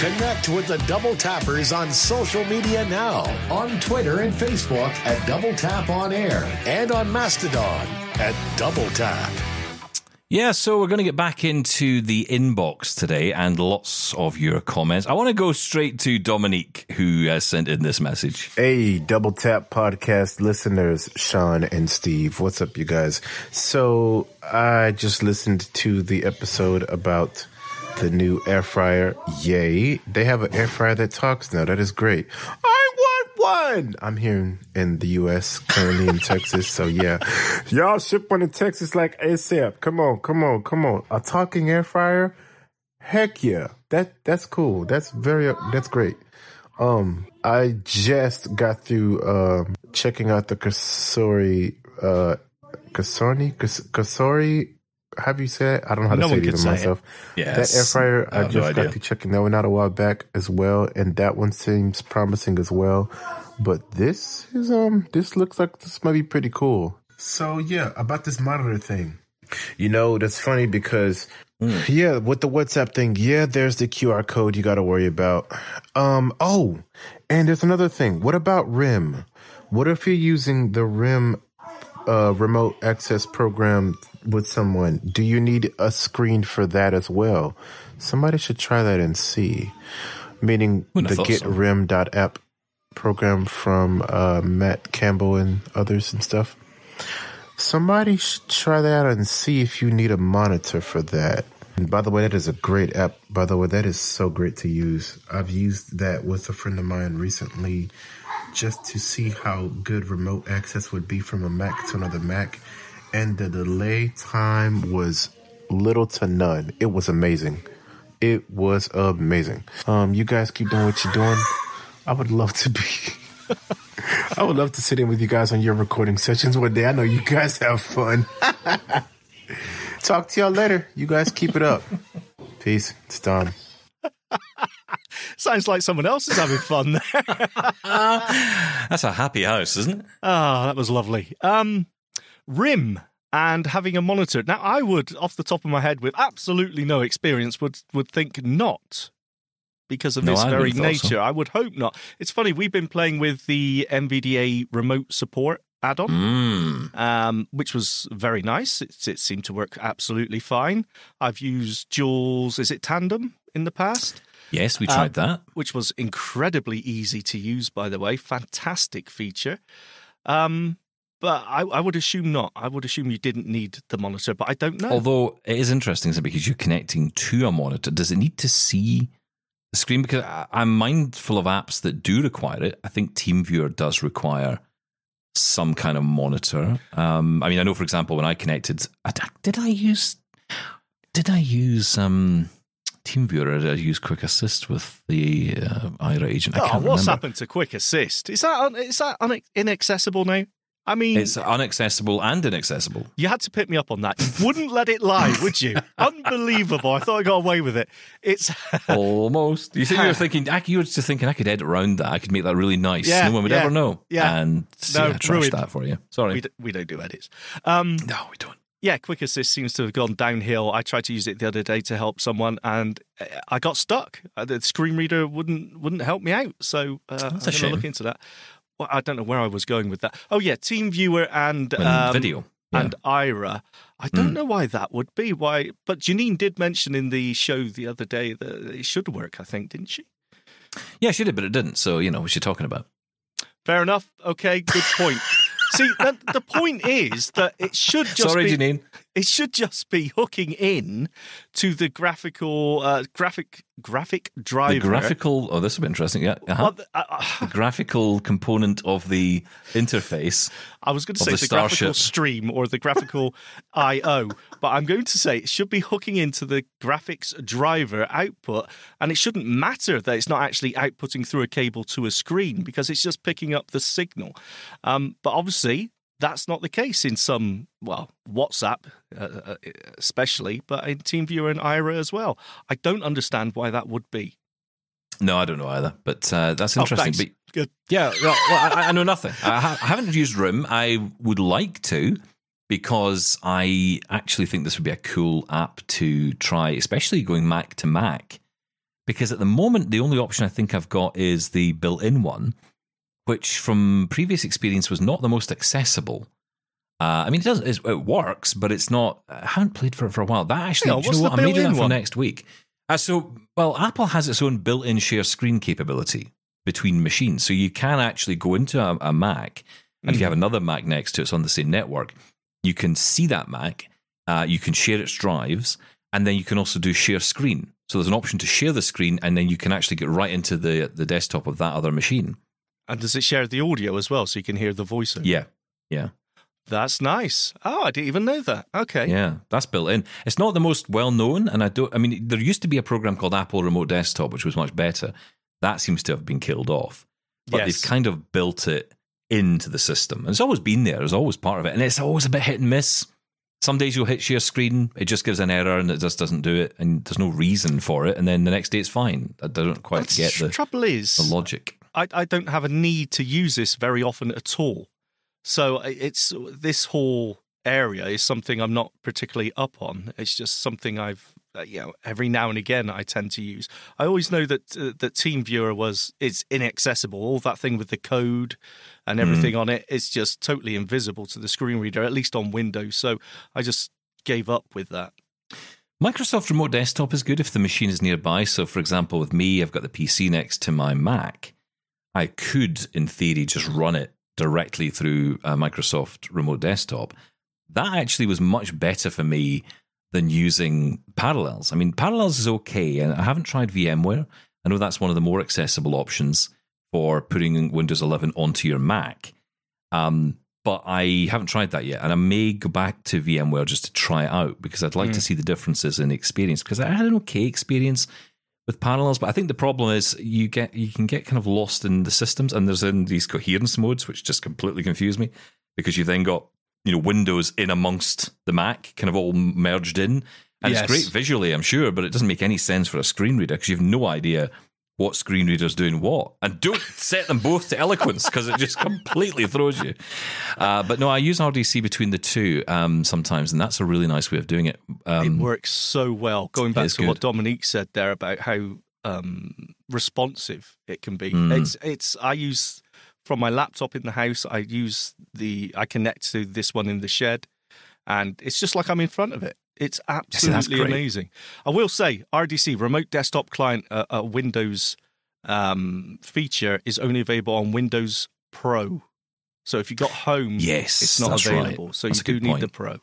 Connect with the Double Tappers on social media now on Twitter and Facebook at Double Tap On Air and on Mastodon at Double Tap. Yeah, so we're going to get back into the inbox today and lots of your comments. I want to go straight to Dominique, who uh, sent in this message. Hey, Double Tap podcast listeners, Shaun and Steve. What's up, you guys? So, I just listened to the episode about the new air fryer. Yay. They have an air fryer that talks now. That is great. One. I'm here in the U.S., currently in Texas. So, yeah. Y'all ship one to Texas like ASAP. Come on, come on, come on. A talking air fryer? Heck yeah. That That's cool. That's very, that's great. Um, I just got through um checking out the Cosori uh Cosori Kas- Cosori do you say it? I don't know how to No say it say it. myself. Yes. That air fryer, I I, have no just idea. got through checking that one out a while back as well, and that one seems promising as well. But this is um this looks like this might be pretty cool. So yeah, about this monitor thing. You know, that's funny because yeah, with the WhatsApp thing, yeah, there's the QR code you got to worry about. Um, oh, and there's another thing. What about RIM? What if you're using the RIM uh, remote access program with someone? Do you need a screen for that as well? Somebody should try that and see. Meaning the thought so. GetRim.app program from uh, Matt Campbell and others and stuff. Somebody should try that out and see if you need a monitor for that. And by the way, that is a great app. By the way, that is so great to use. I've used that with a friend of mine recently just to see how good remote access would be from a Mac to another Mac. And the delay time was little to none. It was amazing. It was amazing. Um, you guys keep doing what you're doing. I would love to be. I would love to sit in with you guys on your recording sessions one day. I know you guys have fun. Talk to y'all later. You guys keep it up. Peace. It's Don. Sounds like someone else is having fun there. That's a happy house, isn't it? Ah, that was lovely. Um, RIM and having a monitor. Now, I would, off the top of my head, with absolutely no experience, would would think not because of No, this I very would've so. nature. I would hope not. It's funny. We've been playing with the NVDA remote support add-on. Mm. um, which was very nice. It, it seemed to work absolutely fine. I've used Jules, is it Tandem in the past, Yes, we tried that. which was incredibly easy to use, by the way. Fantastic feature. Um, but I, I would assume not. I would assume you didn't need the monitor, but I don't know. Although it is interesting, because you're connecting to a monitor. Does it need to see the screen? Because I- I'm mindful of apps that do require it. I think TeamViewer does require some kind of monitor. Um, I mean, I know, for example, when I connected, I, did I use did I use um, TeamViewer or did I use Quick Assist with the uh, Aira agent? I oh, can't what's remember. happened to Quick Assist? Is that un- is that un- inaccessible now? I mean, It's unaccessible and inaccessible. You had to pick me up on that. You wouldn't let it lie, would you? Unbelievable. I thought I got away with it. It's Almost. You think you were thinking? You were just thinking I could edit around that. I could make that really nice. Yeah, no one would yeah, ever know. yeah. And see, No, I trashed that for you. Sorry. we, d- we don't do edits. Um, no, we don't. yeah, Quick Assist seems to have gone downhill. I tried to use it the other day to help someone, and uh, I got stuck. Uh, The screen reader wouldn't wouldn't help me out. So uh, I'm That's going to look into that. Well, I don't know where I was going with that. Oh yeah, Team Viewer and And um, video. Yeah. and Aira. I don't Mm. know why that would be. Why? But Janine did mention in the show the other day that it should work. I think, didn't she? yeah, she did, but it didn't. So you know what you're talking about. Fair enough. Okay, good point. See, the, the point is that it should just Sorry, be Janine. It should just be hooking in to the graphical uh, graphic graphic driver. The graphical. Oh, this will be interesting. Yeah. Uh-huh. The- uh, uh, the graphical component of the interface. I was going to say the the, graphical stream or the graphical I/O, but I'm going to say it should be hooking into the graphics driver output, and it shouldn't matter that it's not actually outputting through a cable to a screen because it's just picking up the signal. Um, but obviously, that's not the case in some well WhatsApp, uh, uh, especially, but in TeamViewer and Aira as well. I don't understand why that would be. No, I don't know either. But uh, that's Oh, interesting. thanks. but Good. Yeah, well, well, I, I know nothing. I, ha- I haven't used Rim. I would like to because I actually think this would be a cool app to try, especially going Mac to Mac. Because at the moment, the only option I think I've got is the built in one, which from previous experience was not the most accessible. Uh, I mean, it does it works, but it's not. I haven't played for it for a while. That actually, Hang on, do you know what? I may do built-in that for one? next week. Uh, so, well, Apple has its own built-in share screen capability between machines, so you can actually go into a, a Mac, and if you have another Mac next to it, it's on the same network. You can see that Mac. Uh, you can share its drives, and then you can also do share screen. So there's an option to share the screen, and then you can actually get right into the the desktop of that other machine. And does it share the audio as well, so you can hear the voiceover? Yeah, yeah. That's nice. Oh, I didn't even know that. Okay. Yeah, that's built in. It's not the most well known, and I don't. I mean, there used to be a program called Apple Remote Desktop, which was much better. That seems to have been killed off, but Yes. they've kind of built it into the system. And it's always been there. It's always part of it, and it's always a bit hit and miss. Some days you'll hit share screen, it just gives an error, and it just doesn't do it, and there's no reason for it. And then the next day it's fine. I don't quite But get the, trouble is, the logic. I, I don't have a need to use this very often at all. So it's this whole area is something I'm not particularly up on. It's just something I've uh, you know every now and again I tend to use. I always know that uh, that TeamViewer was is inaccessible. All that thing with the code and everything on it is just totally invisible to the screen reader, at least on Windows. So I just gave up with that. Microsoft Remote Desktop is good if the machine is nearby. So, for example, with me, I've got the PC next to my Mac. I could, in theory, just run it directly through uh, Microsoft Remote Desktop. That actually was much better for me than using Parallels. I mean, Parallels is okay, and I haven't tried VMware. I know that's one of the more accessible options for putting Windows 11 onto your Mac. Um, but I haven't tried that yet, and I may go back to VMware just to try it out because I'd like to see the differences in experience. Because I had an okay experience with Parallels, but I think the problem is you get you can get kind of lost in the systems, and there's in these coherence modes which just completely confuse me because you've then got you know Windows in amongst the Mac, kind of all merged in, and Yes. it's great visually, I'm sure, but it doesn't make any sense for a screen reader because you've no idea what screen reader's doing what. And don't set them both to eloquence because it just completely throws you. Uh, but no, I use RDC between the two um, sometimes, and that's a really nice way of doing it. it Um, works so well. Going back to what. Dominique said there about how um, responsive it can be. Mm. It's it's I use from my laptop in the house. I use the I connect to this one in the shed, and it's just like I'm in front of it. It's absolutely great. amazing. I will say RDC Remote Desktop Client uh, a Windows um, feature is only available on Windows Pro. So if you got Home, Yes, it's not that's right. available. So That's you do need point. the Pro.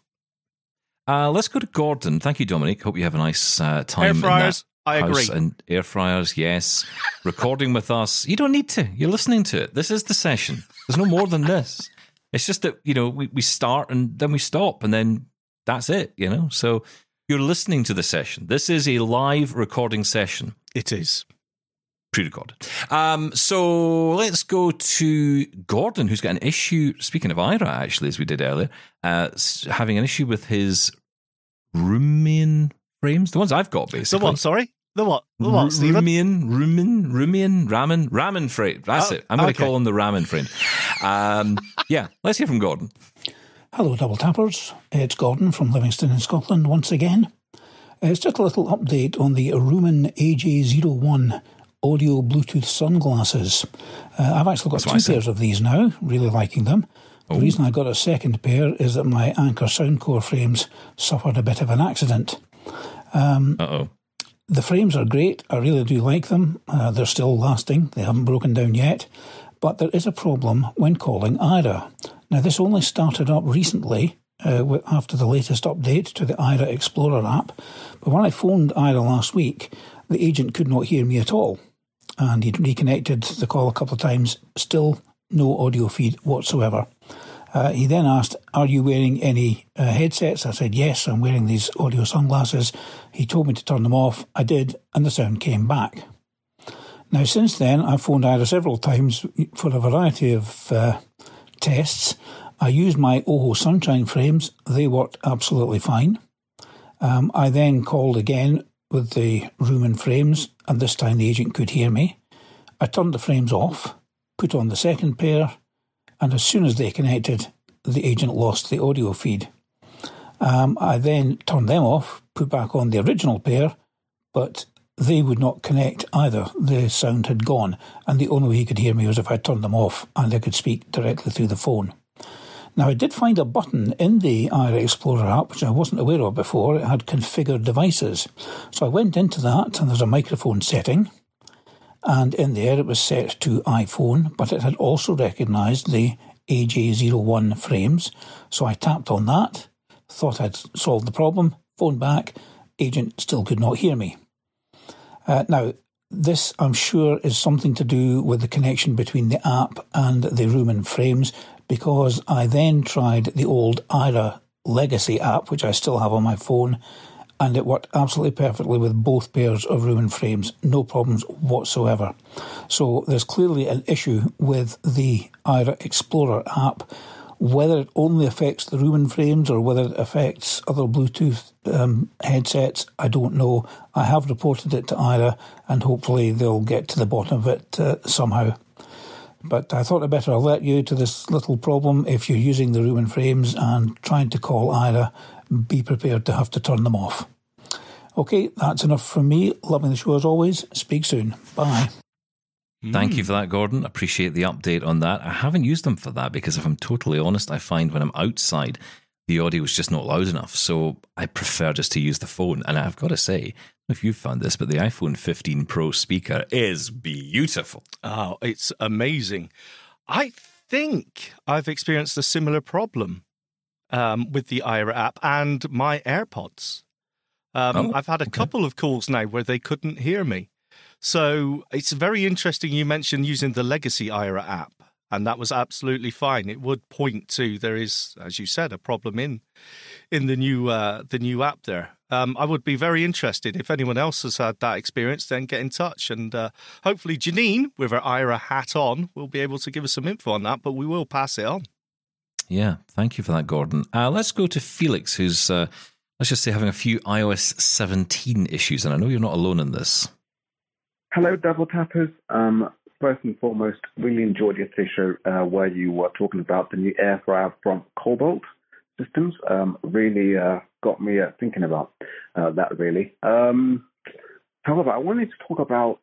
uh, let's go to Gordon. Thank you, Dominic. Hope you have a nice uh, time. Air in that fryers, I house agree. And air fryers, yes. Recording with us. You don't need to. You're listening to it. This is the session. There's no more than this. It's just that, you know, we, we start and then we stop and then that's it, you know? So you're listening to the session. This is a live recording session. It is. pre-recorded. Um, so let's go to Gordon, who's got an issue. Speaking of Aira, actually, as we did earlier, uh, having an issue with his Rumian frames, the ones I've got, basically. The what? Sorry, the what? The what? Steven? Rumian, Rumian, Rumian, Ramen, Ramen frame. That's Oh, it. I'm going to okay. call him the Ramen frame. Um, yeah, let's hear from Gordon. Hello, Double Tappers. It's Gordon from Livingston in Scotland once again. It's just a little update on the Rumen AJ01 audio Bluetooth sunglasses. Uh, I've actually got That's two pairs of these now, really liking them. The reason I got a second pair is that my Anker Soundcore frames suffered a bit of an accident. Uh oh. The frames are great. I really do like them. Uh, they're still lasting. They haven't broken down yet. But there is a problem when calling Aira. Now, this only started up recently uh, after the latest update to the Aira Explorer app. But when I phoned Aira last week, the agent could not hear me at all. And he'd reconnected the call a couple of times, still no audio feed whatsoever. Uh, he then asked, Are you wearing any uh, headsets? I said, Yes, I'm wearing these audio sunglasses. He told me to turn them off. I did, and the sound came back. Now, since then, I've phoned Aira several times for a variety of uh, tests. I used my Oho Sunshine frames, they worked absolutely fine. Um, I then called again with the Rumen frames, and this time the agent could hear me. I turned the frames off, put on the second pair, and as soon as they connected, the agent lost the audio feed. Um, I then turned them off, put back on the original pair, but they would not connect either. The sound had gone, and the only way he could hear me was if I turned them off and I could speak directly through the phone. Now, I did find a button in the Aira Explorer app, which I wasn't aware of before. It had configured devices. So I went into that, and there's a microphone setting. And in there, it was set to iPhone, but it had also recognised the AJ01 frames. So I tapped on that, thought I'd solved the problem, phoned back, agent still could not hear me. Uh, now, this, I'm sure, is something to do with the connection between the app and the Rumen frames, because I then tried the old Aira legacy app, which I still have on my phone, and it worked absolutely perfectly with both pairs of Rumen frames, no problems whatsoever. So there's clearly an issue with the Aira Explorer app. Whether it only affects the Rumen frames or whether it affects other Bluetooth um, headsets, I don't know. I have reported it to Aira and hopefully they'll get to the bottom of it uh, somehow. But I thought I'd better alert you to this little problem. If you're using the Rumen frames and trying to call Aira, be prepared to have to turn them off. Okay, that's enough from me. Loving the show as always. Speak soon. Bye. Thank you for that, Gordon. Appreciate the update on that. I haven't used them for that because if I'm totally honest, I find when I'm outside, the audio is just not loud enough. So I prefer just to use the phone. And I've got to say, I don't know if you've found this, but the iPhone 15 Pro speaker is beautiful. Oh, it's amazing. I think I've experienced a similar problem um, with the Aira app and my AirPods. Um, Oh, I've had a okay. couple of calls now where they couldn't hear me. So it's very interesting you mentioned using the Legacy Aira app, and that was absolutely fine. It would point to there is, as you said, a problem in in the new uh, the new app there. Um, I would be very interested if anyone else has had that experience. Then get in touch, and uh, hopefully Janine, with her Aira hat on, will be able to give us some info on that. But we will pass it on. Yeah, thank you for that, Gordon. Uh, let's go to Felix, who's, uh, let's just say, having a few iOS 17 issues. And I know you're not alone in this. Hello, Double Tappers. Um, first and foremost, really enjoyed yesterday's show uh, where you were talking about the new air fryer from Cobalt Systems. Um, really uh, got me uh, thinking about uh, that, really. Um, however, I wanted to talk about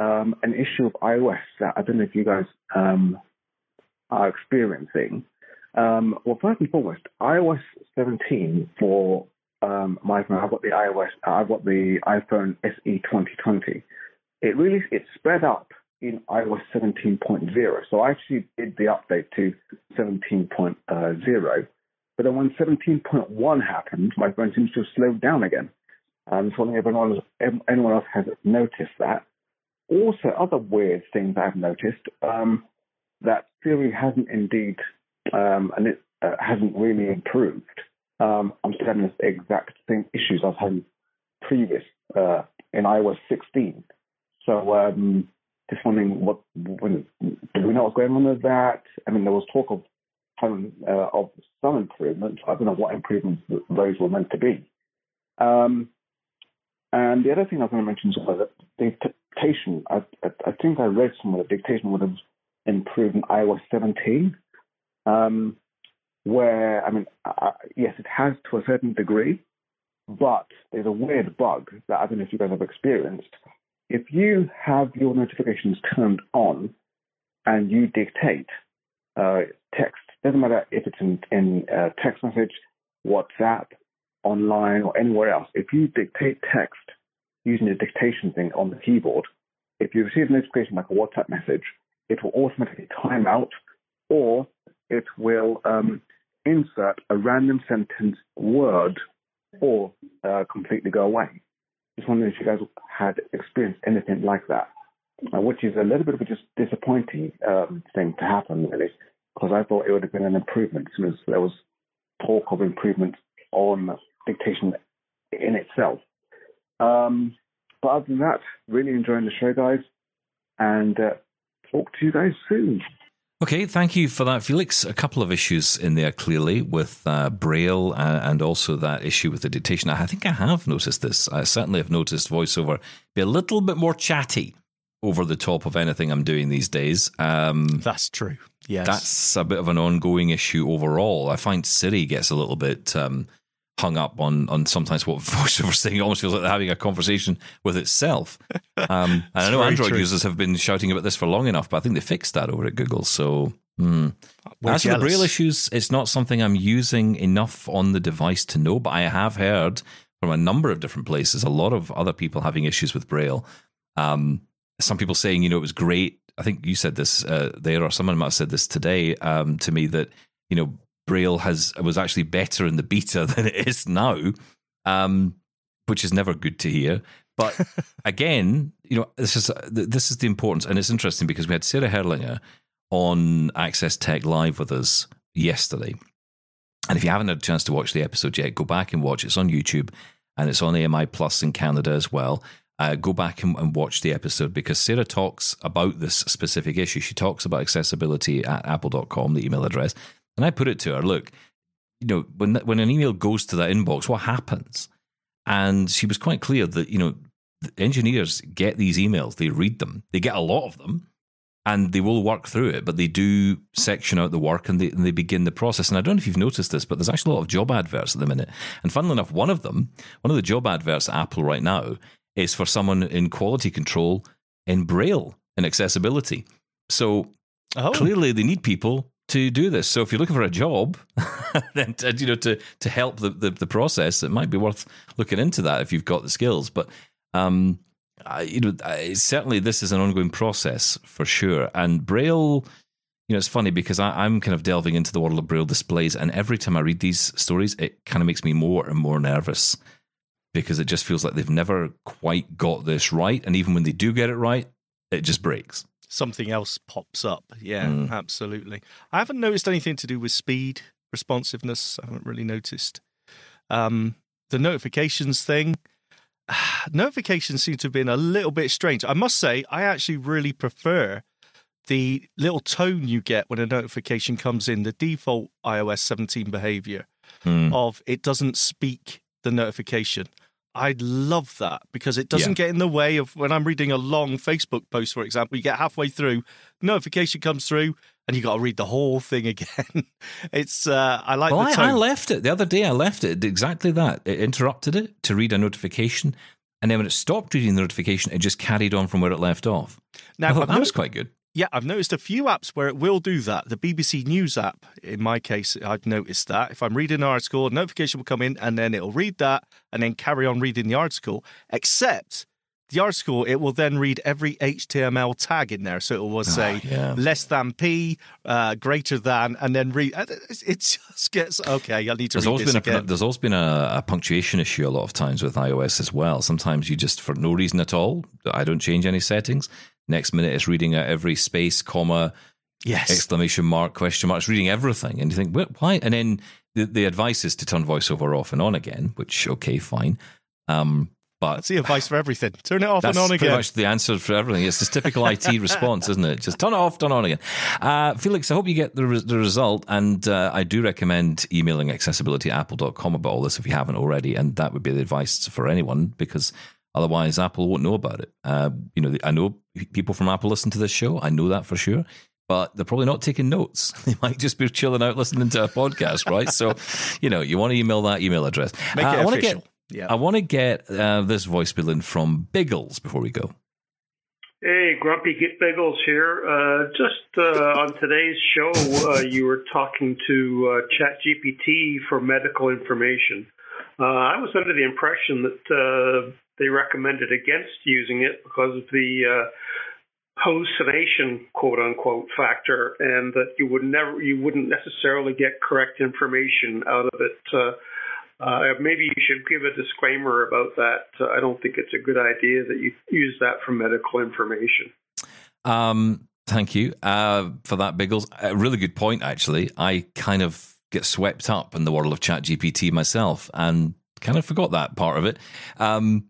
um, an issue of iOS that I don't know if you guys um, are experiencing. Um, well, first and foremost, iOS 17 for um, my phone. I've got the iOS. I've got the iPhone SE 2020 it really it sped up in iOS 17.0. So I actually did the update to 17.0. But then when 17.1 happened, my phone seems to have slowed down again. I'm just wondering if anyone, anyone else has noticed that. Also, other weird things I've noticed um, that Siri hasn't indeed um, and it uh, hasn't really improved. Um, I'm still having the exact same issues I was having previous uh, in iOS 16. So um, just wondering what when, do we know what's going on with that? I mean, there was talk of having uh, of some improvements. I don't know what improvements th- those were meant to be. Um, and the other thing I was going to mention was that dictation. I, I, I think I read somewhere that dictation would have improved in iOS 17. Um, where I mean, uh, yes, it has to a certain degree, but there's a weird bug that I don't know if you guys have experienced if you have your notifications turned on and you dictate uh, text, doesn't matter if it's in, in uh, text message, WhatsApp, online, or anywhere else, if you dictate text using the dictation thing on the keyboard, if you receive a notification like a WhatsApp message, it will automatically time out or it will um, insert a random sentence word or uh, completely go away just wondering if you guys had experienced anything like that, uh, which is a little bit of a just disappointing um, thing to happen, really, because I thought it would have been an improvement as soon as there was talk of improvement on dictation in itself. Um, but other than that, really enjoying the show, guys, and uh, talk to you guys soon. Okay, thank you for that, Felix. A couple of issues in there clearly with uh, Braille uh, and also that issue with the dictation. I think I have noticed this. I certainly have noticed voiceover be a little bit more chatty over the top of anything I'm doing these days. Um, That's true. Yes. that's a bit of an ongoing issue overall. I find Siri gets a little bit um, hung up on on sometimes what voiceover's saying. It almost feels like they're having a conversation with itself. Um, and I know Android true. users have been shouting about this for long enough, but I think they fixed that over at Google. So. We're As for the. Braille issues, it's not something I'm using enough on the device to know, but I have heard from a number of different places a lot of other people having issues with Braille. Um, some people saying, you know, it was great. I think you said this uh, there, or someone might have said this today um, to me that you know Braille has was actually better in the beta than it is now, um, which is never good to hear. But again, you know, this is this is the importance, and it's interesting because we had Sarah Herrlinger on Access Tech Live with us yesterday. And if you haven't had a chance to watch the episode yet, go back and watch. It's on YouTube and it's on AMI Plus in Canada as well. Uh, go back and, and watch the episode because Sarah talks about this specific issue. She talks about accessibility at apple.com, the email address. And I put it to her look, you know, when, when an email goes to that inbox, what happens? And she was quite clear that, you know, the engineers get these emails, they read them, they get a lot of them, and they will work through it, but they do section out the work and they, and they begin the process. And I don't know if you've noticed this, but there's actually a lot of job adverts at the minute. And funnily enough, one of them, one of the job adverts at Apple right now is for someone in quality control in Braille and accessibility. So Oh, clearly they need people to do this. So if you're looking for a job, then to, you know to to help the, the the process, it might be worth looking into that if you've got the skills. But um, I, you know, I, certainly this is an ongoing process for sure. And Braille, you know, it's funny because I, I'm kind of delving into the world of Braille displays, and every time I read these stories, it kind of makes me more and more nervous because it just feels like they've never quite got this right. And even when they do get it right, it just breaks. Something else pops up. Yeah, Mm. absolutely. I haven't noticed anything to do with speed, responsiveness. I haven't really noticed. Um, the notifications thing, notifications seem to have been a little bit strange. I must say, I actually really prefer the little tone you get when a notification comes in, the default iOS 17 behavior Hmm. of it doesn't speak the notification. I love that because it doesn't get in the way of when I'm reading a long Facebook post, for example. You get halfway through, notification comes through, and you got to read the whole thing again. it's uh, I like Well, the I. I left it the other day. I left it exactly that. It interrupted it to read a notification, and then when it stopped reading the notification, it just carried on from where it left off. now I thought that was quite good. Yeah, I've noticed a few apps where it will do that. The BBC News app, in my case, I've noticed that. If I'm reading an article, a notification will come in and then it'll read that and then carry on reading the article. Except the article, it will then read every HTML tag in there. So it will say Ah, yeah. less than P, uh, greater than, and then read. It just gets, okay, I need to There's read always been a there's always been a, a punctuation issue a lot of times with iOS as well. Sometimes you just for no reason at all. I don't change any settings. Next minute, it's reading out every space, comma, yes. exclamation mark, question mark. It's reading everything, and you think, Why?" And then the, the advice is to turn voiceover off and on again. Which okay, fine. Um, but That's the advice for everything. Turn it off and on again. pretty much the answer for everything. It's this typical IT response, isn't it? Just turn it off, turn it on again. Uh, Felix, I hope you get the, re- the result. And uh, I do recommend emailing accessibility at apple.com about all this if you haven't already. And that would be the advice for anyone because otherwise Apple won't know about it. Uh, you know, I know people from Apple listen to this show. I know that for sure. But they're probably not taking notes. They might just be chilling out listening to a podcast, right? So, you know, you want to email that email address. Make Uh, it I wanna official. Get, yeah. I want to get uh, this voicemail in from Biggles before we go. Hey, Grumpy Get Biggles here. Uh, just uh, on today's show, uh, you were talking to uh, ChatGPT for medical information. Uh, I was under the impression that uh, they recommended against using it because of the uh, hallucination, quote unquote, factor, and that you would never, you wouldn't necessarily get correct information out of it. Uh, uh, maybe you should give a disclaimer about that. Uh, I don't think it's a good idea that you use that for medical information. Um, thank you uh, for that, Biggles. A really good point, actually. I kind of get swept up in the world of ChatGPT myself and kind of forgot that part of it. Um,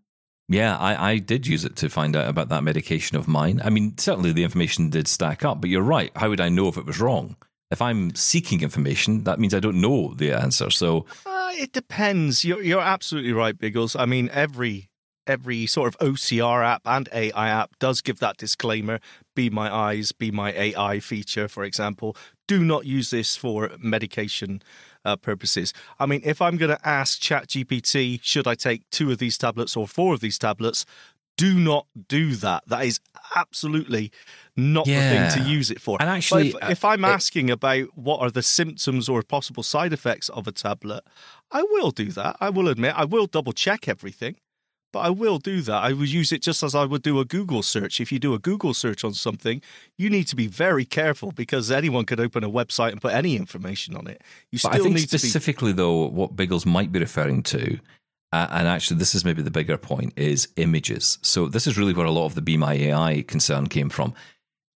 yeah, I, I did use it to find out about that medication of mine. I mean, certainly the information did stack up, but you're right. How would I know if it was wrong? If I'm seeking information, that means I don't know the answer. So, Uh, it depends. You're you're absolutely right, Biggles. I mean, every every sort of OCR app and AI app does give that disclaimer: "Be my eyes, be my AI" feature, for example. Do not use this for medication uh, purposes. I mean, if I'm going to ask ChatGPT, should I take two of these tablets or four of these tablets? Do not do that. That is absolutely not the thing to use it for. And actually, if, uh, if I'm it- asking about what are the symptoms or possible side effects of a tablet, I will do that. I will admit I will double check everything, but I will do that. I would use it just as I would do a Google search. If you do a Google search on something, you need to be very careful because anyone could open a website and put any information on it. You But still I think need to be specifically, though, what Biggles might be referring to, uh, and actually, this is maybe the bigger point, is images. So this is really where a lot of the Be My AI concern came from.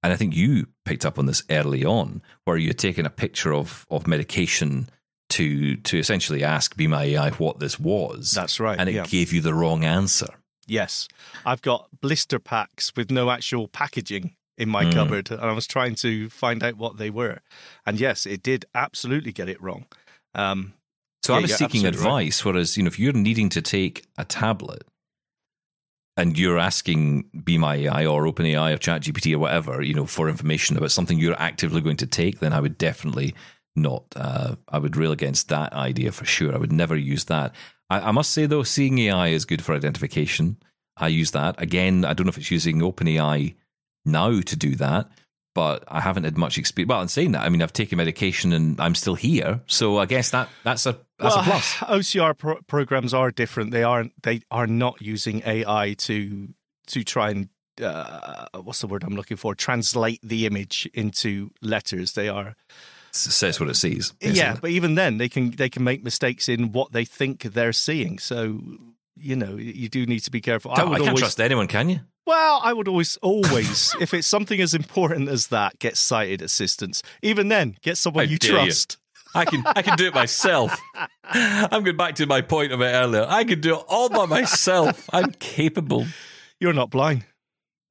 And I think you picked up on this early on, where you're taking a picture of of medication to to essentially ask Be My AI what this was. That's right, and it yeah. gave you the wrong answer. Yes. I've got blister packs with no actual packaging in my Mm. cupboard, and I was trying to find out what they were. And yes, it did absolutely get it wrong. Um, So Yeah, I was seeking absolutely right. advice, whereas you know if you're needing to take a tablet and you're asking Be My AI or OpenAI or ChatGPT or whatever, you know, for information about something you're actively going to take, then I would definitely not. Uh, I would rail against that idea for sure. I would never use that. I, I must say though, seeing AI is good for identification. I use that again. I don't know if it's using OpenAI now to do that. But I haven't had much experience. Well, in saying that, I mean, I've taken medication and I'm still here, so I guess that that's a that's a plus. OCR pro- programs are different. They aren't. They are not using AI to to try and uh, what's the word I'm looking for? Translate the image into letters. They are. Says what it sees. Yeah, but even then, they can they can make mistakes in what they think they're seeing. So you know, you do need to be careful. I, would I can't always, trust anyone, can you? Well, I would always, always, if it's something as important as that, get sighted assistance. Even then, get someone How you dare you. trust. I can I can do it myself. I'm going back to my point of it earlier. I can do it all by myself. I'm capable. You're not blind.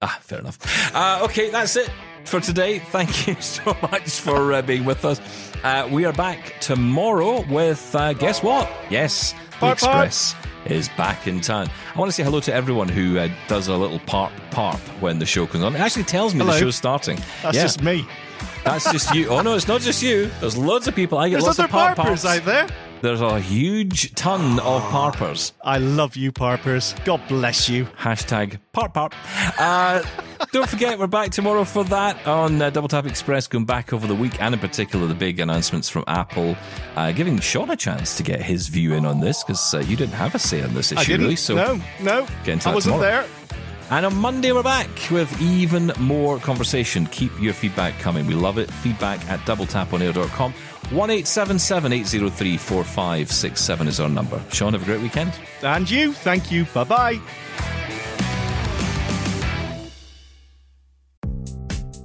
Ah, fair enough. Uh, okay, that's it for today. Thank you so much for uh, being with us. Uh, we are back tomorrow with uh, guess what? Yes, the Parp, parp. Express is back in town. I want to say hello to everyone who uh, does a little parp parp when the show comes on. It actually tells me Hello. the show's starting. That's Yeah, just me. that's just you. Oh no, it's not just you. There's loads of people. I get There's lots of parp parpers parps. out there. There's a huge ton of parpers. I love you, parpers. God bless you. Hashtag parp parp. Uh, don't forget, we're back tomorrow for that on uh, Double Tap Express, going back over the week and in particular the big announcements from Apple, uh, giving Shaun a chance to get his view in on this because uh, you didn't have a say on this issue, I didn't. really. So no, no. I wasn't tomorrow. there. And on Monday, we're back with even more conversation. Keep your feedback coming. We love it. Feedback at doubletaponair.com. 1 803 4567 is our number. Shaun, have a great weekend. And you. Thank you. Bye bye.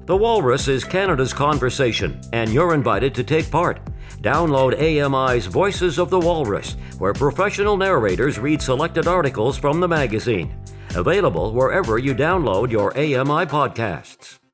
The Walrus is Canada's conversation, and you're invited to take part. Download AMI's Voices of the Walrus, where professional narrators read selected articles from the magazine. Available wherever you download your AMI podcasts.